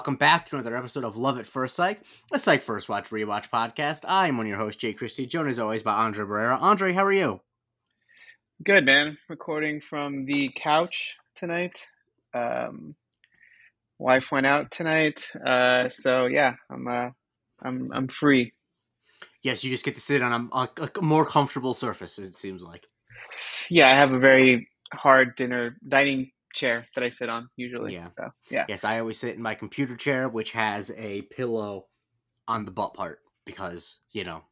Welcome back to another episode of Love at First Psych, a Psych First Watch Rewatch podcast. I am one of your hosts, Jake Christie, joined as always by Andre Barrera. Andre, how are you? Good, man. Recording from the couch tonight. Um, wife went out tonight, uh, so yeah, I'm uh, I'm I'm free. Yes, you just get to sit on a, a, a more comfortable surface, it seems like. Yeah, I have a very hard dinner dining chair that I sit on usually. Yeah. So yeah. Yes, I always sit in my computer chair, which has a pillow on the butt part because, you know,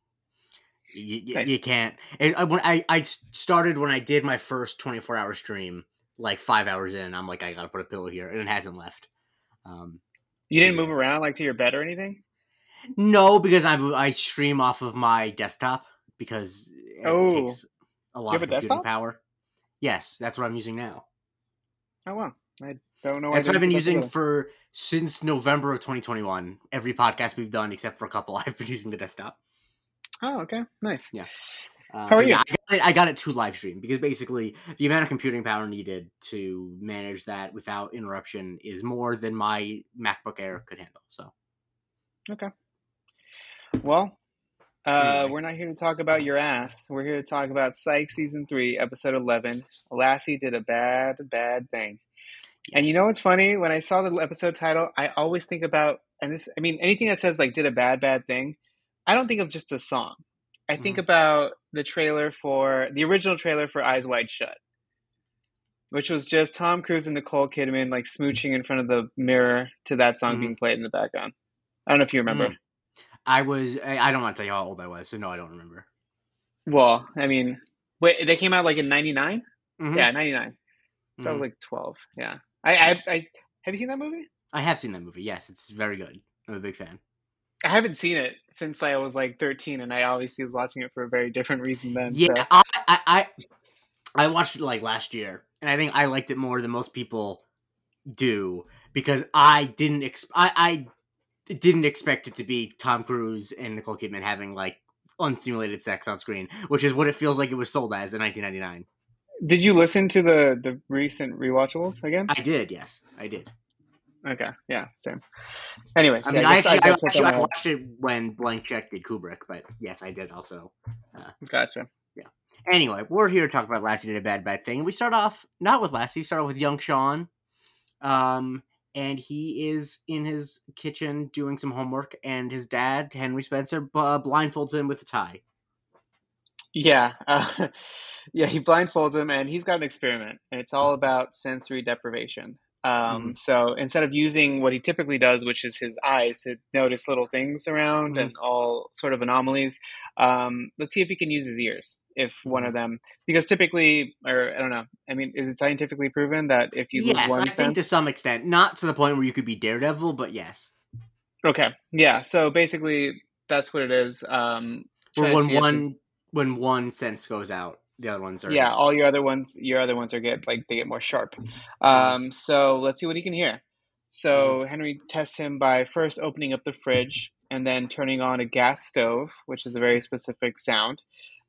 you, you, Nice. you can't. And I, when I, I started when I did my first 24 hour stream, like five hours in, I'm like, I gotta put a pillow here, and it hasn't left. Um, You didn't move around like to your bed or anything? no, because I I stream off of my desktop because it Oh. takes a lot of computing desktop? power. Yes, that's what I'm using now. Oh wow. I don't know. That's what I've been using together. for since November of 2021. Every podcast we've done, except for a couple, I've been using the desktop. Oh, okay. Nice. Uh, How are you? Yeah, I got, it, I got it to live stream because basically the amount of computing power needed to manage that without interruption is more than my MacBook Air could handle. So okay. Well, uh, Anyway. we're not here to talk about your ass. We're here to talk about Psych season three, episode eleven. Lassie did a bad, bad thing. And you know what's funny? When I saw the episode title, I always think about, and this, I mean, anything that says like did a bad, bad thing, I don't think of just the song. I think Mhm. about the trailer for the original trailer for Eyes Wide Shut, which was just Tom Cruise and Nicole Kidman like smooching in front of the mirror to that song Mhm. being played in the background. I don't know if you remember. Mm. I was. I I don't want to tell you how old I was, so no, I don't remember. Well, I mean, wait, they came out like in '99. Mhm. Yeah, '99. So I Mhm. was like 12. Yeah. I, I, I, have you seen that movie? I have seen that movie. Yes, it's very good. I'm a big fan. I haven't seen it since I was like 13, and I obviously was watching it for a very different reason then. Yeah, so- I, I I I watched it like last year, and I think I liked it more than most people do because I didn't ex- I, I didn't expect it to be Tom Cruise and Nicole Kidman having like unsimulated sex on screen, which is what it feels like it was sold as in 1999. Did you listen to the the recent rewatchables again? I did, yes, I did. Okay, yeah, same. Anyways, I yeah, mean, I, actually, I, actually, I watched it when Blank Check did Kubrick, but yes, I did also. Gotcha. Yeah. Anyway, we're here to talk about Lassie did a bad bad thing. We start off not with Lassie, we start off with young Sean. Um and he is in his kitchen doing some homework and his dad, Henry Spencer, uh, blindfolds him with a tie. Yeah, uh, yeah. He blindfolds him, and he's got an experiment, and it's all about sensory deprivation. Um, So instead of using what he typically does, which is his eyes to notice little things around Mhm. and all sort of anomalies, um, let's see if he can use his ears. If one of them, because typically, or I don't know. I mean, is it scientifically proven that if you lose yes, one I sense, think to some extent. Not to the point where you could be Daredevil, but yes. okay, yeah. So basically, that's what it is. Um, Or trying to when see if his- one when one sense goes out, the other ones are yeah all your other ones your other ones are get like they get more sharp. Mm-hmm. Um so let's see what he can hear. So mm-hmm. henry tests him by first opening up the fridge and then turning on a gas stove which is a very specific sound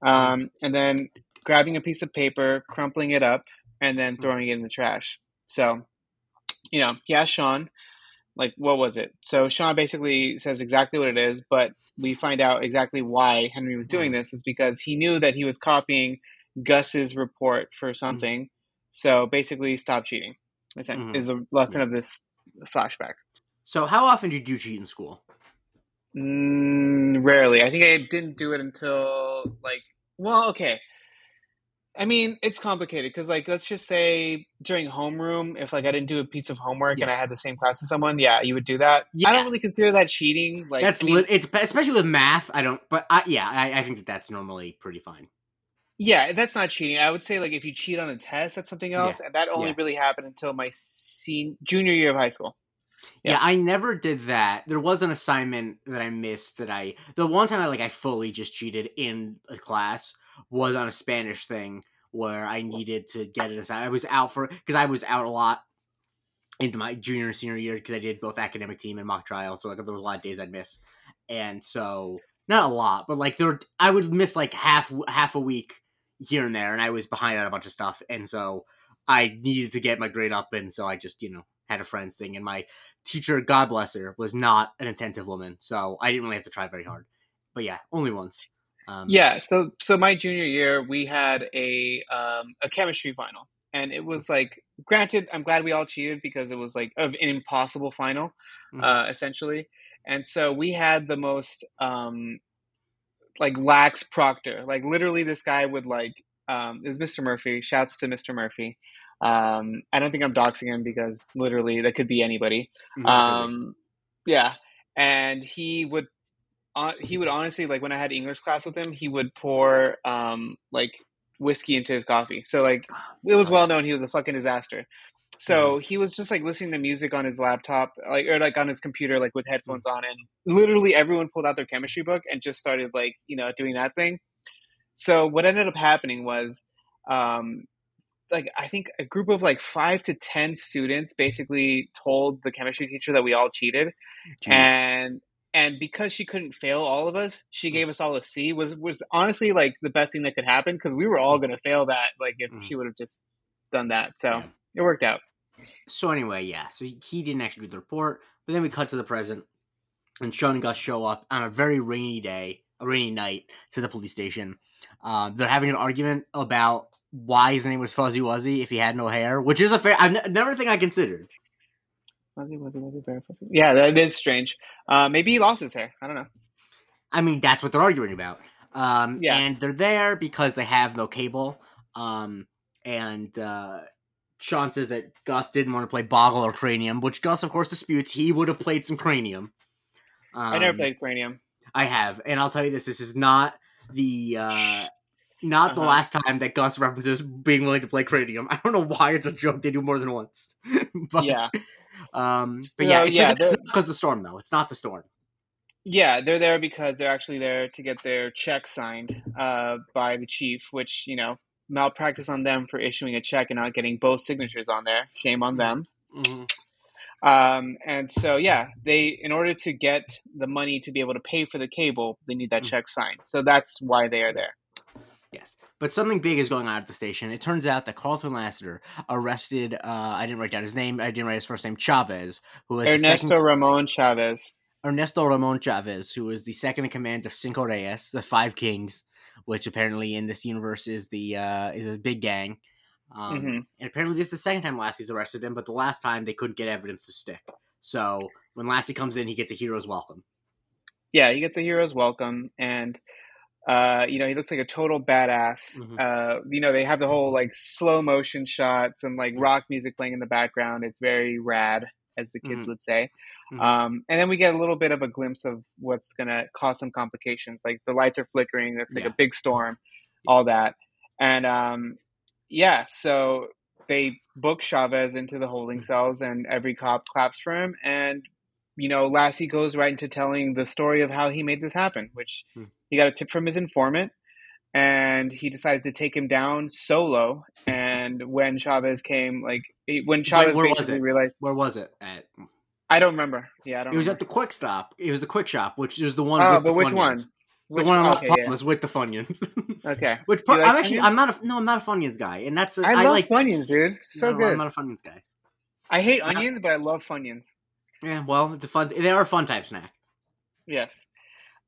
mm-hmm. um and then grabbing a piece of paper crumpling it up and then throwing it in the trash. So you know he asked sean like what was it? So sean basically says exactly what it is but we find out exactly why henry was doing this was because he knew that he was copying gus's report for something so basically stop cheating Mhm. is the lesson of this flashback So how often did you cheat in school? Mm, rarely. I think I didn't do it until like, well, okay. I mean, it's complicated because, like, let's just say during homeroom, if like I didn't do a piece of homework and I had the same class as someone, yeah, you would do that. I don't really consider that cheating. Like, that's I mean, lit it's especially with math. I don't, but I, yeah, I, I think that that's normally pretty fine. Yeah, that's not cheating. I would say like if you cheat on a test, that's something else, and that only yeah. really happened until my senior junior year of high school. Yeah. Yeah. I never did that. There was an assignment that I missed that I the one time I like I fully just cheated in a class was on a Spanish thing where I needed to get it assignment. I was out for because I was out a lot into my junior and senior year because I did both academic team and mock trial, so like there was a lot of days I'd miss, and so not a lot, but like there I would miss like half half a week here and there, and I was behind on a bunch of stuff, and so I needed to get my grade up, and so I just you know had a friends thing, and my teacher, God bless her, was not an attentive woman, so I didn't really have to try very hard. But yeah, only once. Um, yeah, so so my junior year, we had a um, a chemistry final, and it was like, granted, I'm glad we all cheated because it was like of an impossible final, mm-hmm. uh, essentially, and so we had the most um, like lax proctor, like literally, this guy would like um, is Mr. Murphy. Shouts to Mr. Murphy. Um, I don't think I'm doxing him because literally that could be anybody. Mm-hmm. Um, yeah, and he would uh, he would honestly like when I had English class with him, he would pour um, like whiskey into his coffee. So like it was well known he was a fucking disaster. So mm-hmm. he was just like listening to music on his laptop, like or like on his computer, like with headphones on, and literally everyone pulled out their chemistry book and just started like you know doing that thing. So what ended up happening was, um, like I think a group of like five to ten students basically told the chemistry teacher that we all cheated, Jeez. and and because she couldn't fail all of us, she mm. gave us all a C. Was was honestly like the best thing that could happen because we were all mm. going to fail that. Like if mm. she would have just done that, so yeah. It worked out. So anyway, yeah. So he, he didn't actually do the report, but then we cut to the present, and Sean and Gus show up on a very rainy day a rainy night to the police station. Uh, they're having an argument about why his name was Fuzzy Wuzzy if he had no hair, which is a fair. I've n- never think I considered. Fuzzy Wuzzy Wuzzy Bear Fuzzy. Yeah, that is strange. Uh, maybe he lost his hair. I don't know. I mean, that's what they're arguing about. Um, yeah. and they're there because they have no cable. Um, and uh, Sean says that Gus didn't want to play Boggle or Cranium, which Gus, of course, disputes. He would have played some Cranium. Um, I never um, played Cranium. I have, and I'll tell you this: this is not the uh, not uh-huh. the last time that Gus references being willing to play Cranium. I don't know why it's a joke they do more than once. but, yeah. Um, but so, yeah, it's, yeah, because the storm though. It's not the storm. Yeah, they're there because they're actually there to get their check signed uh, by the chief, which you know malpractice on them for issuing a check and not getting both signatures on there. Shame on mm-hmm. them. Mm-hmm. Um, and so, yeah, they in order to get the money to be able to pay for the cable, they need that mm. check signed. So that's why they are there. Yes, but something big is going on at the station. It turns out that Carlton Lassiter arrested. Uh, I didn't write down his name. I didn't write his first name. Chavez, who was Ernesto second... Ramon Chavez. Ernesto Ramon Chavez, who was the second in command of Cinco Reyes, the Five Kings, which apparently in this universe is the uh, is a big gang. Um, mm-hmm. And apparently, this is the second time Lassie's arrested him, but the last time they couldn't get evidence to stick. So when Lassie comes in, he gets a hero's welcome. Yeah, he gets a hero's welcome, and uh, you know he looks like a total badass. Mm-hmm. Uh, you know they have the whole like slow motion shots and like rock music playing in the background. It's very rad, as the kids mm-hmm. would say. Mm-hmm. Um, and then we get a little bit of a glimpse of what's gonna cause some complications. Like the lights are flickering. It's like yeah. a big storm, all that, and um, yeah, so they book Chavez into the holding cells, and every cop claps for him. And you know, Lassie goes right into telling the story of how he made this happen, which hmm. he got a tip from his informant, and he decided to take him down solo. And when Chavez came, like when Chavez Wait, basically realized, where was it at? I don't remember. Yeah, I don't. It was remember. at the Quick Stop. It was the Quick Shop, which is the one. Oh, but which Funyuns. one? the one on Las okay, Palmas yeah. with the Funyuns. okay. Which part, like I'm actually I'm not a no I'm not a Funyuns guy, and that's a, I, I love like Funyuns, dude. So no, good. I'm not a Funyuns guy. I hate onions, but I love Funyuns. Yeah, well, it's a fun. They are a fun type snack. Yes.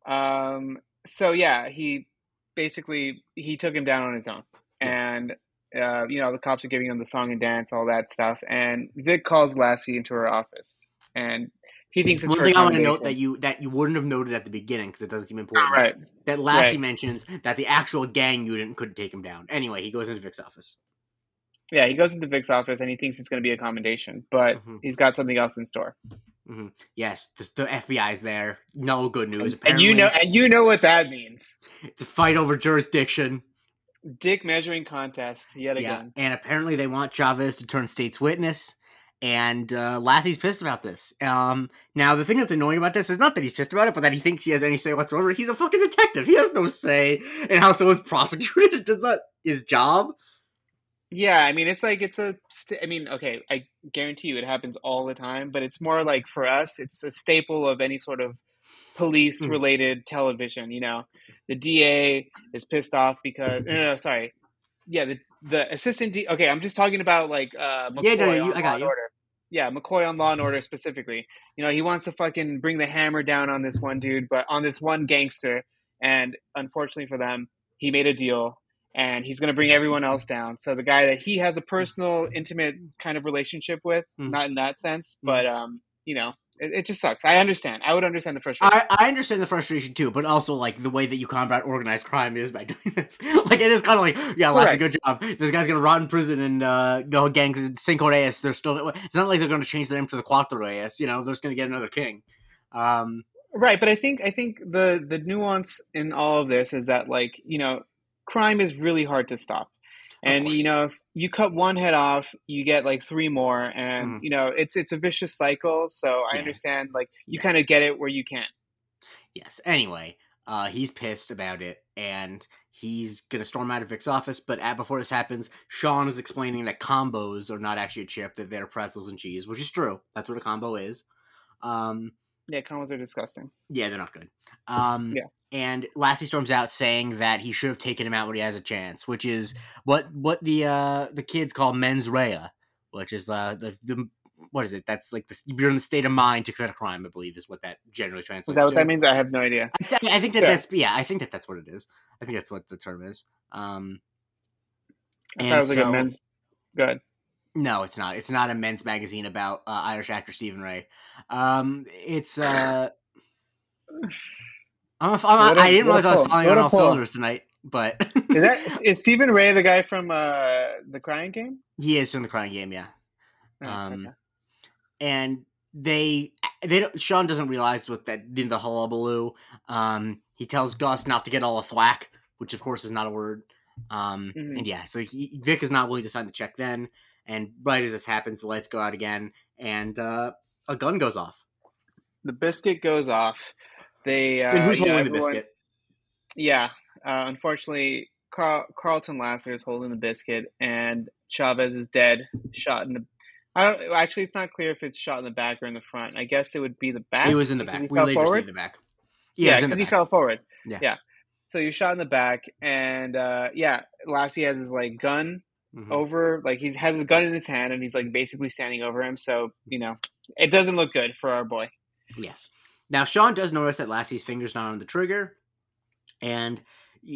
Um. So yeah, he basically he took him down on his own, and uh, you know the cops are giving him the song and dance, all that stuff, and Vic calls Lassie into her office, and he thinks one thing I want to note that you that you wouldn't have noted at the beginning because it doesn't seem important. Right. That Lassie right. mentions that the actual gang unit couldn't take him down. Anyway, he goes into Vic's office. Yeah, he goes into Vic's office and he thinks it's going to be a commendation, but mm-hmm. he's got something else in store. Mm-hmm. Yes, the, the FBI's there. No good news. And, and you know, and you know what that means. It's a fight over jurisdiction. Dick measuring contest yet yeah. again. And apparently, they want Chavez to turn state's witness and uh, Lassie's pissed about this. Um, now the thing that's annoying about this is not that he's pissed about it, but that he thinks he has any say whatsoever. He's a fucking detective. He has no say in how someone's prosecuted. Does that his job? Yeah, I mean, it's like it's a. I mean, okay, I guarantee you it happens all the time, but it's more like for us, it's a staple of any sort of police-related mm. television. You know, the DA is pissed off because no, no, no sorry, yeah, the the assistant. D- okay, I'm just talking about like uh, McCoy yeah, no, no, you, I got you. Order. Yeah, McCoy on Law and Order specifically. You know, he wants to fucking bring the hammer down on this one dude, but on this one gangster. And unfortunately for them, he made a deal and he's going to bring everyone else down. So the guy that he has a personal, intimate kind of relationship with, Mhm. not in that sense, but um, you know, it, it just sucks. I understand. I would understand the frustration. I, I understand the frustration too, but also like the way that you combat organized crime is by doing this. like it is kind of like, yeah, Lassie, good job. This guy's gonna rot in prison, and uh, the gangs in Cinco Reyes. They're still. It's not like they're gonna change their name to the Cuatro Reyes. You know, they're just gonna get another king. Um, Right, but I think I think the the nuance in all of this is that like you know, crime is really hard to stop, and you know if you cut one head off, you get like three more, and Mhm. you know it's it's a vicious cycle. So I Yeah. understand like you Yes. kind of get it where you can. Yes. Anyway, uh, he's pissed about it, and he's gonna storm out of Vic's office. But at, before this happens, Sean is explaining that combos are not actually a chip; that they're pretzels and cheese, which is true. That's what a combo is. Um, Yeah, combos are disgusting. yeah, they're not good. Um, Yeah. And Lassie storms out saying that he should have taken him out when he has a chance, which is what what the uh, the kids call mens rea, which is uh, the the what is it? That's like the, you're in the state of mind to commit a crime. I believe is what that generally translates. Is that what to. that means? I have no idea. I, th- I think that Yeah. that's yeah. I think that that's what it is. I think that's what the term is. Um, I and thought it was like so- a men's. Good. No, it's not. It's not a men's magazine about uh, Irish actor Stephen Rea. Um, it's uh, I'm, a, I'm What a- I didn't a realize I was falling on a all cylinders tonight, but Is that is Stephen Rea the guy from uh the Crying Game? he is from the Crying Game, yeah. Oh, Um, okay. and they they don't, Sean doesn't realize what that in the hullabaloo. Um, he tells Gus not to get all the thwack, which of course is not a word. Um, Mhm. and yeah, so he, Vic is not willing to sign the check then. And right as this happens, the lights go out again, and uh, a gun goes off. The biscuit goes off. They uh, and who's you know, holding the biscuit? Yeah, uh, unfortunately, Carl, Carlton Lasser is holding the biscuit, and Chavez is dead, shot in the. I don't actually. It's not clear if it's shot in the back or in the front. I guess it would be the back. He was in the back. We later see the back. Yeah, because the he fell forward. Yeah. yeah. So you're shot in the back, and uh, yeah, Lassie has his like gun Mhm. over, like he has his gun in his hand, and he's like basically standing over him. So you know, it doesn't look good for our boy. Yes. Now Sean does notice that Lassie's finger's not on the trigger, and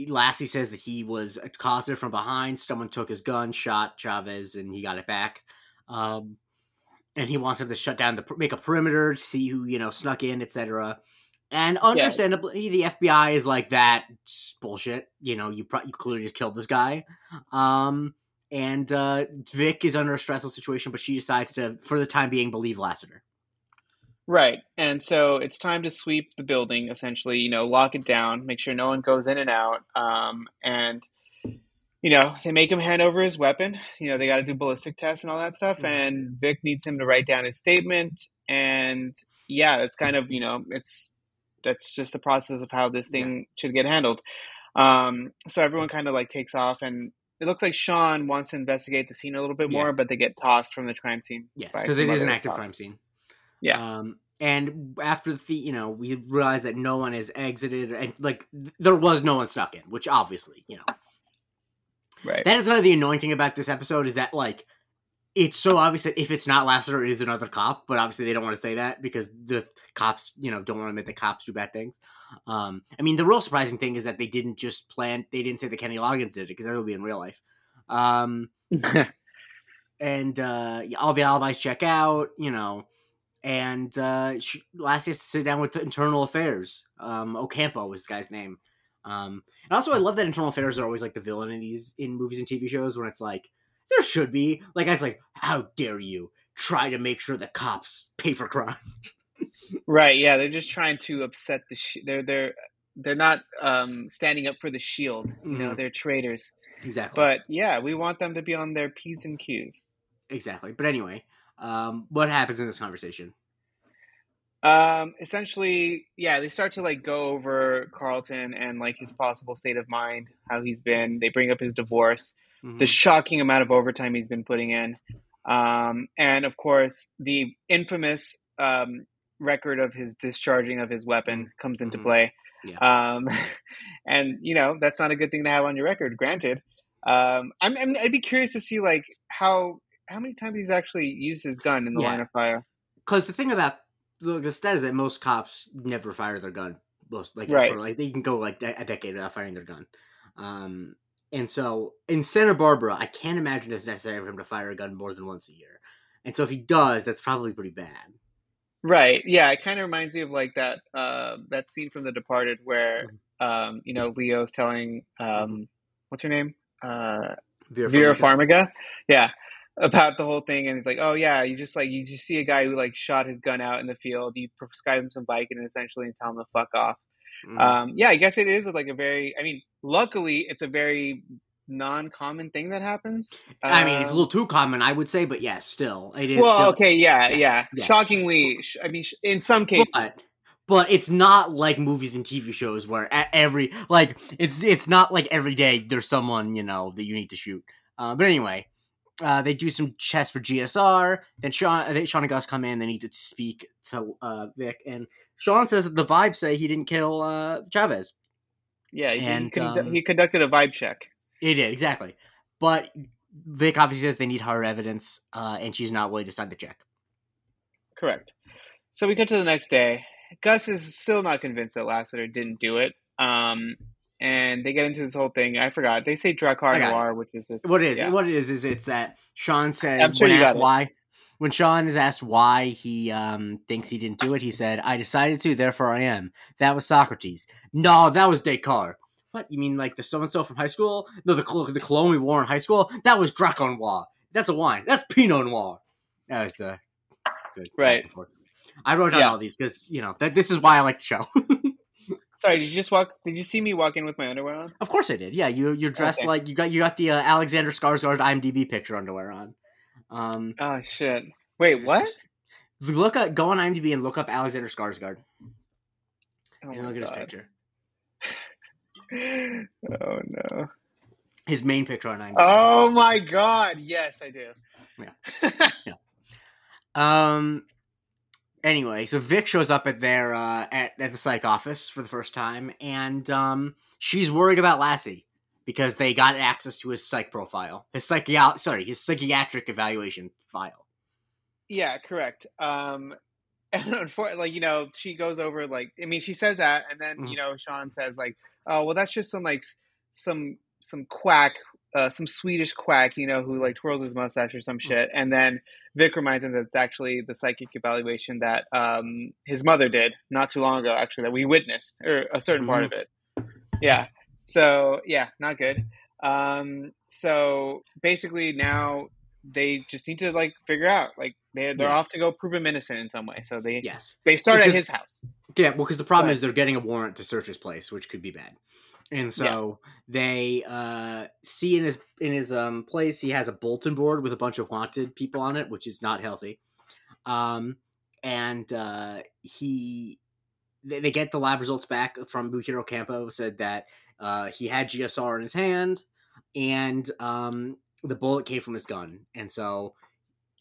Lassie says that he was accosted from behind. Someone took his gun, shot Chavez, and he got it back. Um, and he wants him to shut down the make a perimeter, see who you know snuck in, etc. And understandably, the FBI is like that bullshit. You know, you pro- you clearly just killed this guy. Um, and uh, Vic is under a stressful situation, but she decides to, for the time being, believe Lassiter. Right. And so it's time to sweep the building, essentially, you know, lock it down, make sure no one goes in and out. Um, and, you know, they make him hand over his weapon. You know, they got to do ballistic tests and all that stuff. Mhm. And Vic needs him to write down his statement. And yeah, it's kind of, you know, it's, that's just the process of how this thing should get handled. Um, so everyone kind of like takes off and it looks like Sean wants to investigate the scene a little bit Yeah. more, but they get tossed from the crime scene. Yes, because it is an active cops. crime scene. Yeah. Um, and after the you know we realize that no one has exited, and like th- there was no one stuck in, which obviously you know Right. that is kind of the annoying thing about this episode is that like it's so obvious that if it's not Lassiter, it is another cop, but obviously they don't want to say that because the cops you know don't want to admit that cops do bad things. Um, I mean the real surprising thing is that they didn't just plan; they didn't say that Kenny Loggins did it because that would be in real life. Um, and uh, all the alibis check out, you know, and uh, she, Lassie has to sit down with the internal affairs. Um, Ocampo is the guy's name. Um, and also, I love that internal affairs are always like the villain in these in movies and TV shows when it's like there should be like guys like how dare you try to make sure the cops pay for crime. Right. Yeah, they're just trying to upset the. Sh- they're they're they're not um, standing up for the shield. You know, Mhm. they're traitors. exactly. But yeah, we want them to be on their p's and q's. exactly. But anyway, um, what happens in this conversation? Um, essentially, yeah, they start to like go over Carlton and like his possible state of mind, how he's been. They bring up his divorce, Mhm. the shocking amount of overtime he's been putting in, um, and of course the infamous um, record of his discharging of his weapon comes into Mhm. play. Yeah. Um, and you know that's not a good thing to have on your record. Granted, um, I'm, I'm I'd be curious to see like how how many times he's actually used his gun in the Yeah. line of fire. Because the thing about the, the stat is that most cops never fire their gun. Most like Right. for, like they can go like de- a decade without firing their gun. Um, and so in Santa Barbara, I can't imagine it's necessary for him to fire a gun more than once a year. And so if he does, that's probably pretty bad. Right. Yeah, it kind of reminds me of like that uh, that scene from The Departed where um, you know Leo's telling um, what's her name uh, Vera, Vera Farmiga. Farmiga. Yeah, about the whole thing, and he's like, "Oh yeah, you just like you just see a guy who like shot his gun out in the field. You prescribe him some Vicodin essentially and tell him to fuck off." Mhm. Um, yeah, I guess it is like a very. I mean, luckily, it's a very non-common thing that happens. I mean, it's a Um, little too common, I would say, but yes, still it is. well, still, okay, yeah, yeah, yeah. yes. Shockingly, sh- I mean, sh- in some cases, but but it's not like movies and TV shows where at every like it's it's not like every day there's someone you know that you need to shoot. Uh, but anyway, uh, they do some chess for GSR. Then Sean, they, Sean and Gus come in. They need to speak to uh, Vic, and Sean says that the vibes say he didn't kill uh, Chavez. Yeah, he, and, he, um, he conducted a vibe check. He did exactly, but Vic obviously says they need hard evidence, uh, and she's not willing to sign the check. Correct. So we get to the next day. Gus is still not convinced that Lassiter didn't do it. Um, and they get into this whole thing. I forgot. They say Drakkar I got it. Noir, which is this. What it is yeah. what it is is it's that Sean says I'm sure when you got asked why when Sean is asked why he um, thinks he didn't do it, he said, "I decided to, therefore I am." That was Socrates. No, that was Descartes. What you mean, like the so and so from high school? No, the the cologne we wore in high school. That was Drakkar Noir. That's a wine. That's Pinot Noir. That was the good Right. I wrote down Yeah. all these because you know that this is why I like the show. Sorry, did you just walk? Did you see me walk in with my underwear on? of course I did. Yeah, you you're dressed Okay. like you got you got the uh, Alexander Skarsgård IMDb picture underwear on. Um, Oh shit! Wait, what? Look up, go on IMDb and look up Alexander Skarsgård Oh, and look at his picture. Oh no! His main picture on IMDb. Oh my god! Yes, I do. Yeah. Um. Anyway, so Vic shows up at their uh, at at the psych office for the first time, and um, she's worried about Lassie because they got access to his psych profile, his psychi- sorry, his psychiatric evaluation file. Yeah, correct. Um, and unfortunately, like you know, she goes over like I mean, she says that, and then Mhm. you know, Sean says like, "Oh, well, that's just some like some some quack, uh, some Swedish quack, you know, who like twirls his mustache or some shit." And then Vic reminds him that it's actually the psychic evaluation that um his mother did not too long ago, actually, that we witnessed or a certain part of it. Yeah. So yeah, not good. Um, so basically now they just need to like figure out like they they're Yeah. off to go prove him innocent in some way. So they Yes. they start at his house. Yeah, well, because the problem Right. is they're getting a warrant to search his place, which could be bad. And so they uh, see in his in his um, place he has a bulletin board with a bunch of wanted people on it, which is not healthy. Um, and uh, he they, they get the lab results back from Bukiro Campo said that uh, he had GSR in his hand, and um, the bullet came from his gun. And so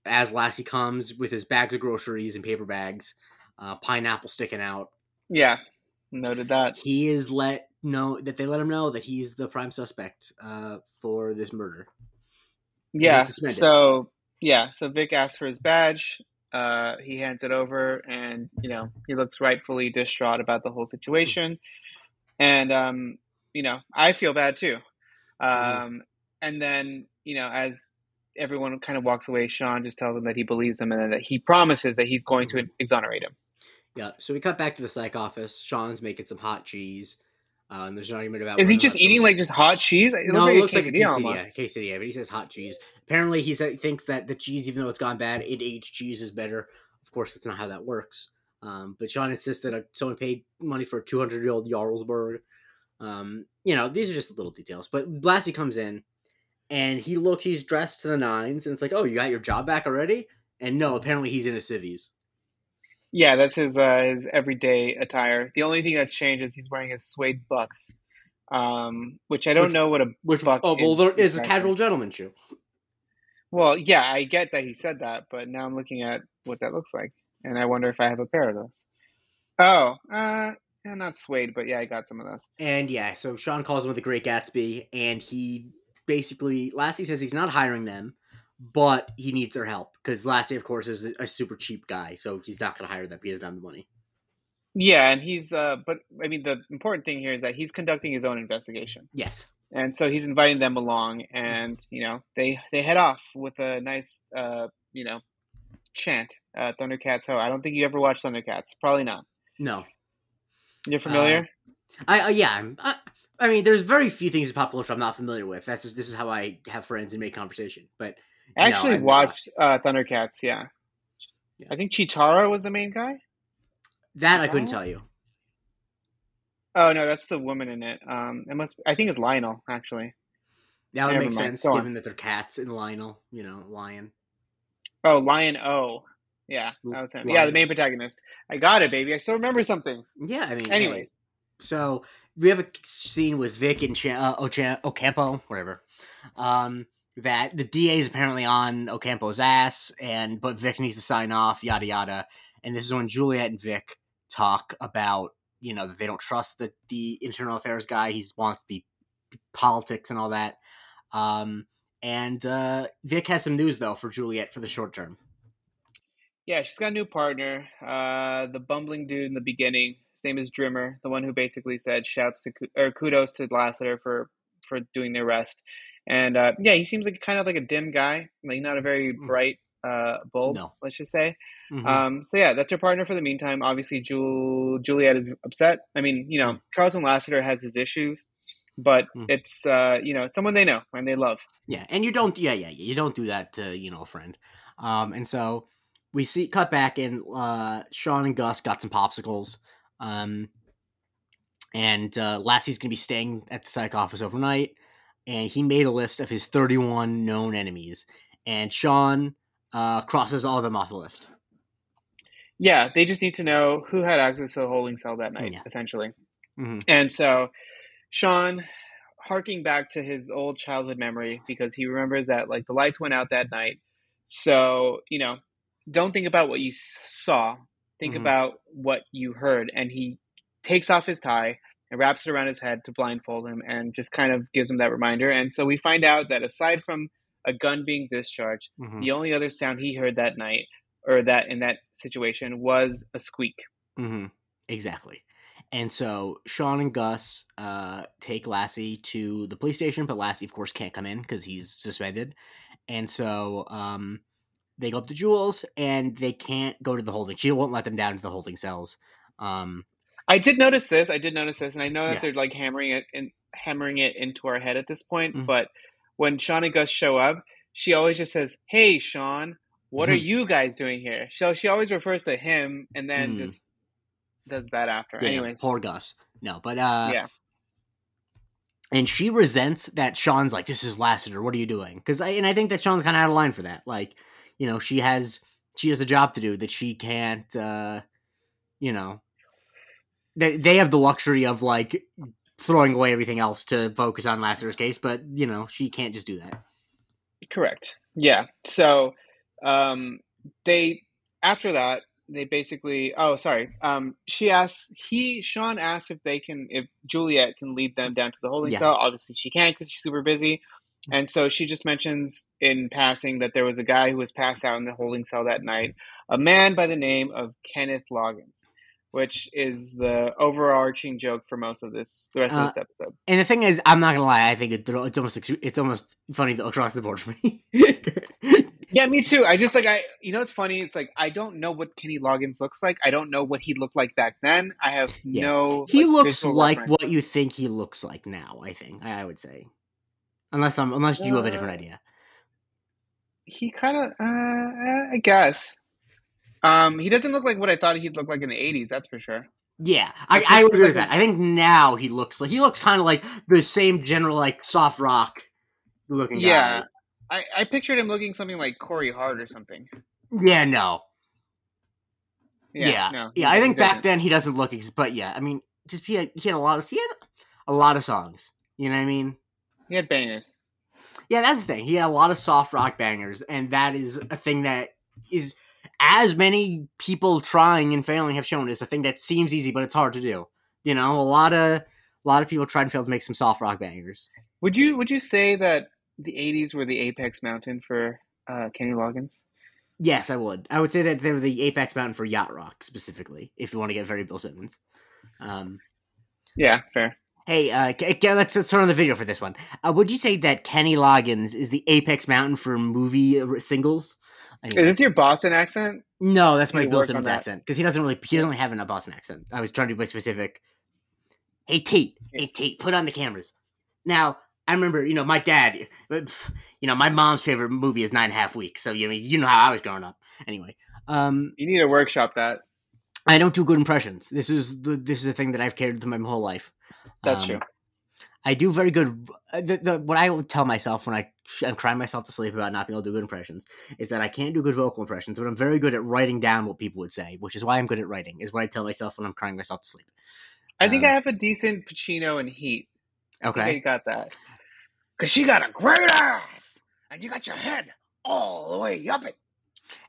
as Lassie comes with his bags of groceries and paper bags, uh, pineapple sticking out. Yeah. Noted that. He is let know that they let him know that he's the prime suspect uh, for this murder. Yeah. So yeah, so Vic asks for his badge. Uh, he hands it over, and you know he looks rightfully distraught about the whole situation. And um, you know, I feel bad too. Um, Mhm. and then you know, as everyone kind of walks away, Sean just tells him that he believes him, and then that he promises that he's going to exonerate him. Yeah. So we cut back to the psych office. Sean's making some hot cheese. Uh, and there's an argument about Is he just eating like just hot cheese? It no, looks it looks like a quesadilla almost. quesadilla, quesadilla, but he says hot cheese. Apparently, he said, thinks that the cheese, even though it's gone bad, it aged cheese is better. Of course, that's not how that works. Um, but Sean insists that someone paid money for a 200 year old Jarlsberg. Um, you know, these are just little details. But Lassie comes in, and he look, he's dressed to the nines, and it's like, oh, you got your job back already? And no, apparently he's in his civvies. Yeah, that's his uh, his everyday attire. The only thing that's changed is he's wearing his suede bucks, um, which I don't Which- know what a Which, buck oh, well, there is a casual gentleman shoe. Well, yeah, I get that he said that, but now I'm looking at what that looks like, and I wonder if I have a pair of those. Oh, uh, yeah, not suede, but yeah, I got some of those. And yeah, so Sean calls him with the Great Gatsby, and he basically Lassie says he's not hiring them, but he needs their help because Lassie, of course, is a, a super cheap guy, so he's not going to hire them. He doesn't have the money. Yeah, and he's uh but I mean the important thing here is that he's conducting his own investigation. Yes. And so he's inviting them along and, you know, they they head off with a nice uh, you know, chant, uh Thundercats Ho. I don't think you ever watched Thundercats. Probably not. No. You're familiar? I uh, yeah. I'm- I, I mean, there's very few things in pop culture I'm not familiar with. That's just this is how I have friends and make conversation. But I actually I've watched uh Thundercats, yeah. Yeah. I think Cheetara was the main guy. that I couldn't Oh. tell you. Oh no, that's the woman in it. Um, it must. I think it's Lionel actually. That would Never make mind. sense Go on. given that they're cats and Lionel, you know, lion. Oh, Lion O. Yeah, that was him. Yeah, the main protagonist. I got it, baby. I still remember some things. Yeah, I mean, Anyways, hey, so we have a scene with Vic and Cha- uh, Ocha- Ocampo, whatever. Um, that the DA is apparently on Ocampo's ass, and but Vic needs to sign off, yada yada. And this is when Juliet and Vic talk about you know they don't trust the the internal affairs guy. He wants to be politics and all that. Um, and uh, Vic has some news though for Juliet for the short term. Yeah, she's got a new partner. Uh, the bumbling dude in the beginning. His name is Drimmer, the one who basically said shouts to or kudos to Lassiter for for doing the arrest. And uh, yeah, he seems like kind of like a dim guy, like not a very Mm. bright uh, bulb. No. Let's just say. Mhm. Um, so yeah, that's her partner for the meantime. Obviously, Jul- Juliet is upset. I mean, you know, Carlton Lassiter has his issues, but Mm. it's uh, you know someone they know and they love. Yeah, and you don't. Yeah, yeah, yeah, you don't do that to you know a friend. Um, and so we see cut back and uh, Sean and Gus got some popsicles. Um, and uh, Lassie's gonna be staying at the psych office overnight, and he made a list of his 31 known enemies, and Sean uh, crosses all of them off the list. Yeah, they just need to know who had access to the holding cell that night, Yeah. essentially. hmm And so, Sean, harking back to his old childhood memory because he remembers that like the lights went out that night. So you know, don't think about what you saw. Think Mhm. about what you heard. And he takes off his tie and wraps it around his head to blindfold him, and just kind of gives him that reminder. And so we find out that aside from a gun being discharged, hmm the only other sound he heard that night or that in that situation was a squeak. hmm Exactly. And so Sean and Gus uh, take Lassie to the police station, but Lassie, of course, can't come in because he's suspended. And so um, they go up to Jules, and they can't go to the holding. She won't let them down to the holding cells. Um, I did notice this. I did notice this, and I know that Yeah. they're like hammering it and hammering it into our head at this point. Mhm. But when Sean and Gus show up, she always just says, "Hey, Sean, what are Mhm. you guys doing here?" So she always refers to him, and then Mhm. just does that after. yeah, Anyways, poor Gus. No, but uh, yeah, and she resents that Sean's like, "This is Lassiter. What are you doing?" Because I and I think that Sean's kind of out of line for that. Like, you know, she has she has a job to do that she can't. uh You know, they they have the luxury of like throwing away everything else to focus on Lassiter's case, but you know, she can't just do that. correct. Yeah. So um, they after that they basically oh sorry um she asks he sean asks if they can if juliet can lead them down to the holding Yeah. cell obviously she can't because she's super busy and so she just mentions in passing that there was a guy who was passed out in the holding cell that night a man by the name of kenneth loggins which is the overarching joke for most of this the rest Uh, of this episode And the thing is, I'm not gonna lie. I think it, it's almost it's almost funny across the board for me. yeah me too i just like i you know it's funny it's like i don't know what kenny loggins looks like i don't know what he looked like back then i have Yeah. no he like, looks like reference. what you think he looks like now. I think I would say, unless I'm unless you have a different Uh, idea. he kind of uh, i guess um he doesn't look like what i thought he'd look like in the 80s that's for sure Yeah, I I, think I would agree with that. I think now he looks like he looks kind of like the same general like soft rock looking guy. yeah I, I pictured him looking something like Corey Hart or something. Yeah, no. Yeah, Yeah, no, Yeah, I think back then he doesn't look, ex- but yeah, I mean, just he had, he had a lot of he had a lot of songs. You know what I mean? He had bangers. Yeah, that's the thing. He had a lot of soft rock bangers, and that is a thing that is as many people trying and failing have shown is a thing that seems easy, but it's hard to do. You know, a lot of a lot of people tried and failed to make some soft rock bangers. Would you would you say that the 80s were the apex mountain for uh, Kenny Loggins? Yes, I would. I would say that they're the apex mountain for yacht rock specifically. If you want to get very Bill Simmons. Um, Yeah, fair. Hey, uh, let's, let's turn on the video for this one. Uh, would you say that Kenny Loggins is the apex mountain for movie uh, singles? Anyway. Is this your Boston accent? No, that's my Bill Simmons accent because he doesn't really he doesn't really have a Boston accent. I was trying to be specific. Hey Tate, hey Tate, put on the cameras. Now I remember, you know, my dad, uh, you know, my mom's favorite movie is Nine and a Half Weeks. So you know, you know how I was growing up. Anyway, um, You need to workshop that. I don't do good impressions. This is the this is the thing that I've carried through my whole life. That's Um, true. I do very good. uh, The, the, what I tell myself when I I'm crying myself to sleep about not being able to do good impressions is that I can't do good vocal impressions, but I'm very good at writing down what people would say, which is why I'm good at writing. Is what I tell myself when I'm crying myself to sleep. I think um, I have a decent Pacino and Heat. Okay, I got that. Cause she got a great ass, and you got your head all the way up it.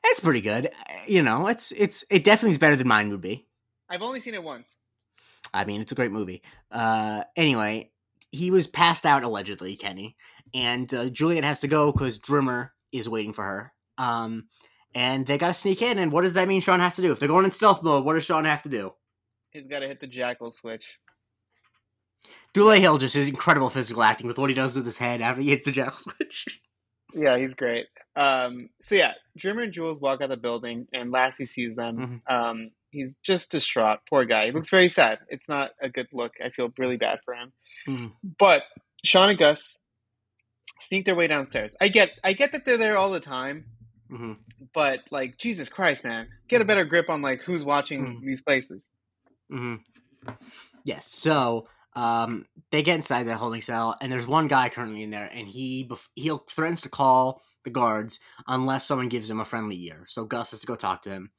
It's pretty good. Uh, You know, it's it's it definitely is better than mine would be. I've only seen it once. I mean, it's a great movie. Uh, anyway, he was passed out allegedly, Kenny, and uh, Juliet has to go because Drimmer is waiting for her. Um, and they got to sneak in. And what does that mean? Sean has to do if they're going in stealth mode. What does Sean have to do? He's got to hit the jackal switch. Dule Hill just is incredible physical acting with what he does with his head after he hits the jackal switch. Yeah, he's great. Um, so yeah, Drimmer and Jules walk out the building, and Lassie sees them. Um, he's just distraught. Poor guy. He looks very sad. It's not a good look. I feel really bad for him. Mhm. But Sean and Gus sneak their way downstairs. I get, I get that they're there all the time, hmm but like Jesus Christ, man, get a better grip on like who's watching Mhm. these places. hmm Yes. So um, they get inside the holding cell, and there's one guy currently in there, and he bef- he threatens to call the guards unless someone gives him a friendly ear. So Gus has to go talk to him,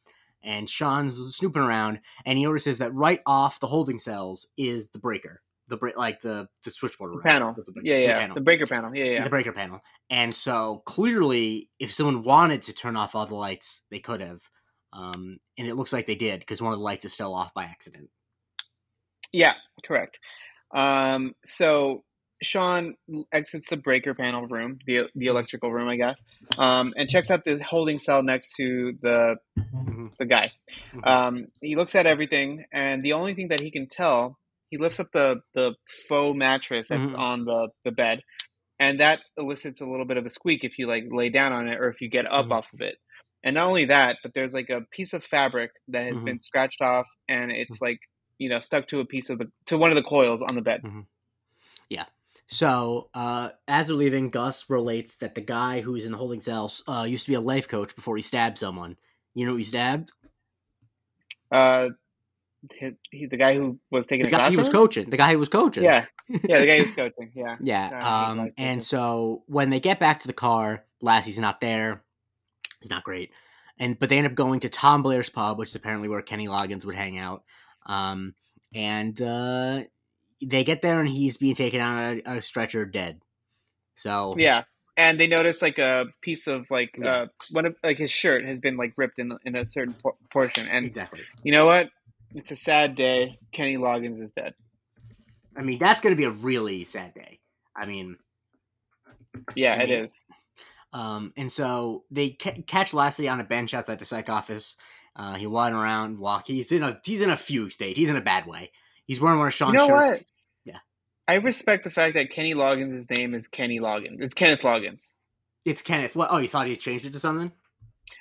and Sean's snooping around, and he notices that right off the holding cells is the breaker, the break like the the switchboard The panel, with the break- yeah, the yeah, panel. the breaker panel, yeah, yeah. the breaker panel. And so clearly, if someone wanted to turn off all the lights, they could have. Um, and it looks like they did because one of the lights is still off by accident. Yeah, correct. Um, so Sean exits the breaker panel room, the the electrical room, I guess, um, and checks out the holding cell next to the Mhm. the guy. Mhm. Um, he looks at everything, and the only thing that he can tell, he lifts up the the faux mattress that's Mhm. on the the bed, and that elicits a little bit of a squeak if you like lay down on it or if you get up Mhm. off of it. And not only that, but there's like a piece of fabric that has Mhm. been scratched off, and it's like you know stuck to a piece of the to one of the coils on the bed. So, uh, as they're leaving, Gus relates that the guy who's in the holding cell uh, used to be a life coach before he stabbed someone. You know who he stabbed? Uh, he, he, the guy who was taking The guy he was coaching. The guy who was coaching. Yeah, yeah, the guy who was coaching. Yeah, Yeah. Yeah, Um, and so when they get back to the car, Lassie's not there. It's not great. And but they end up going to Tom Blair's pub, which is apparently where Kenny Loggins would hang out. Um, and uh, they get there, and he's being taken on a, a stretcher, dead. So yeah. And they notice like a piece of like Yeah. uh one of like his shirt has been like ripped in in a certain por- portion. And exactly. you know what? It's a sad day. Kenny Loggins is dead. I mean, that's going to be a really sad day. I mean, Yeah, I it mean- is. Um, and so they ca- catch Lassie on a bench outside the psych office. Uh, he wandering around, walk. He's in a he's in a fugue state. He's in a bad way. He's wearing one of Sean's You know shirts. what? Yeah. I respect the fact that Kenny Loggins' name is Kenny Loggins. It's Kenneth Loggins. It's Kenneth. What? Oh, you thought he changed it to something?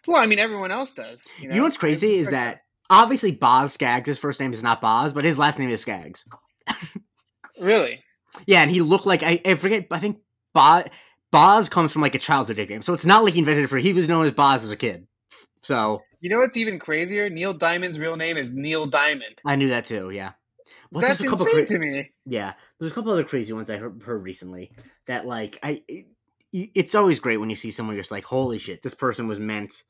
Well, I mean, everyone else does. You You know, know, what's crazy is that obviously Boz Skaggs. His first name is not Boz, but his last name is Skaggs. really. Yeah, and he looked like I, I forget. I think Boz Boz comes from like a childhood nickname, so it's not like he invented it for. He was known as Boz as a kid. So You know what's even crazier? Neil Diamond's real name is Neil Diamond. I knew that too. Yeah. Well, That's there's a couple insane cra- to me. Yeah, there's a couple other crazy ones I heard, heard recently that like I. It, it's always great when you see someone you're just like, holy shit, this person was meant.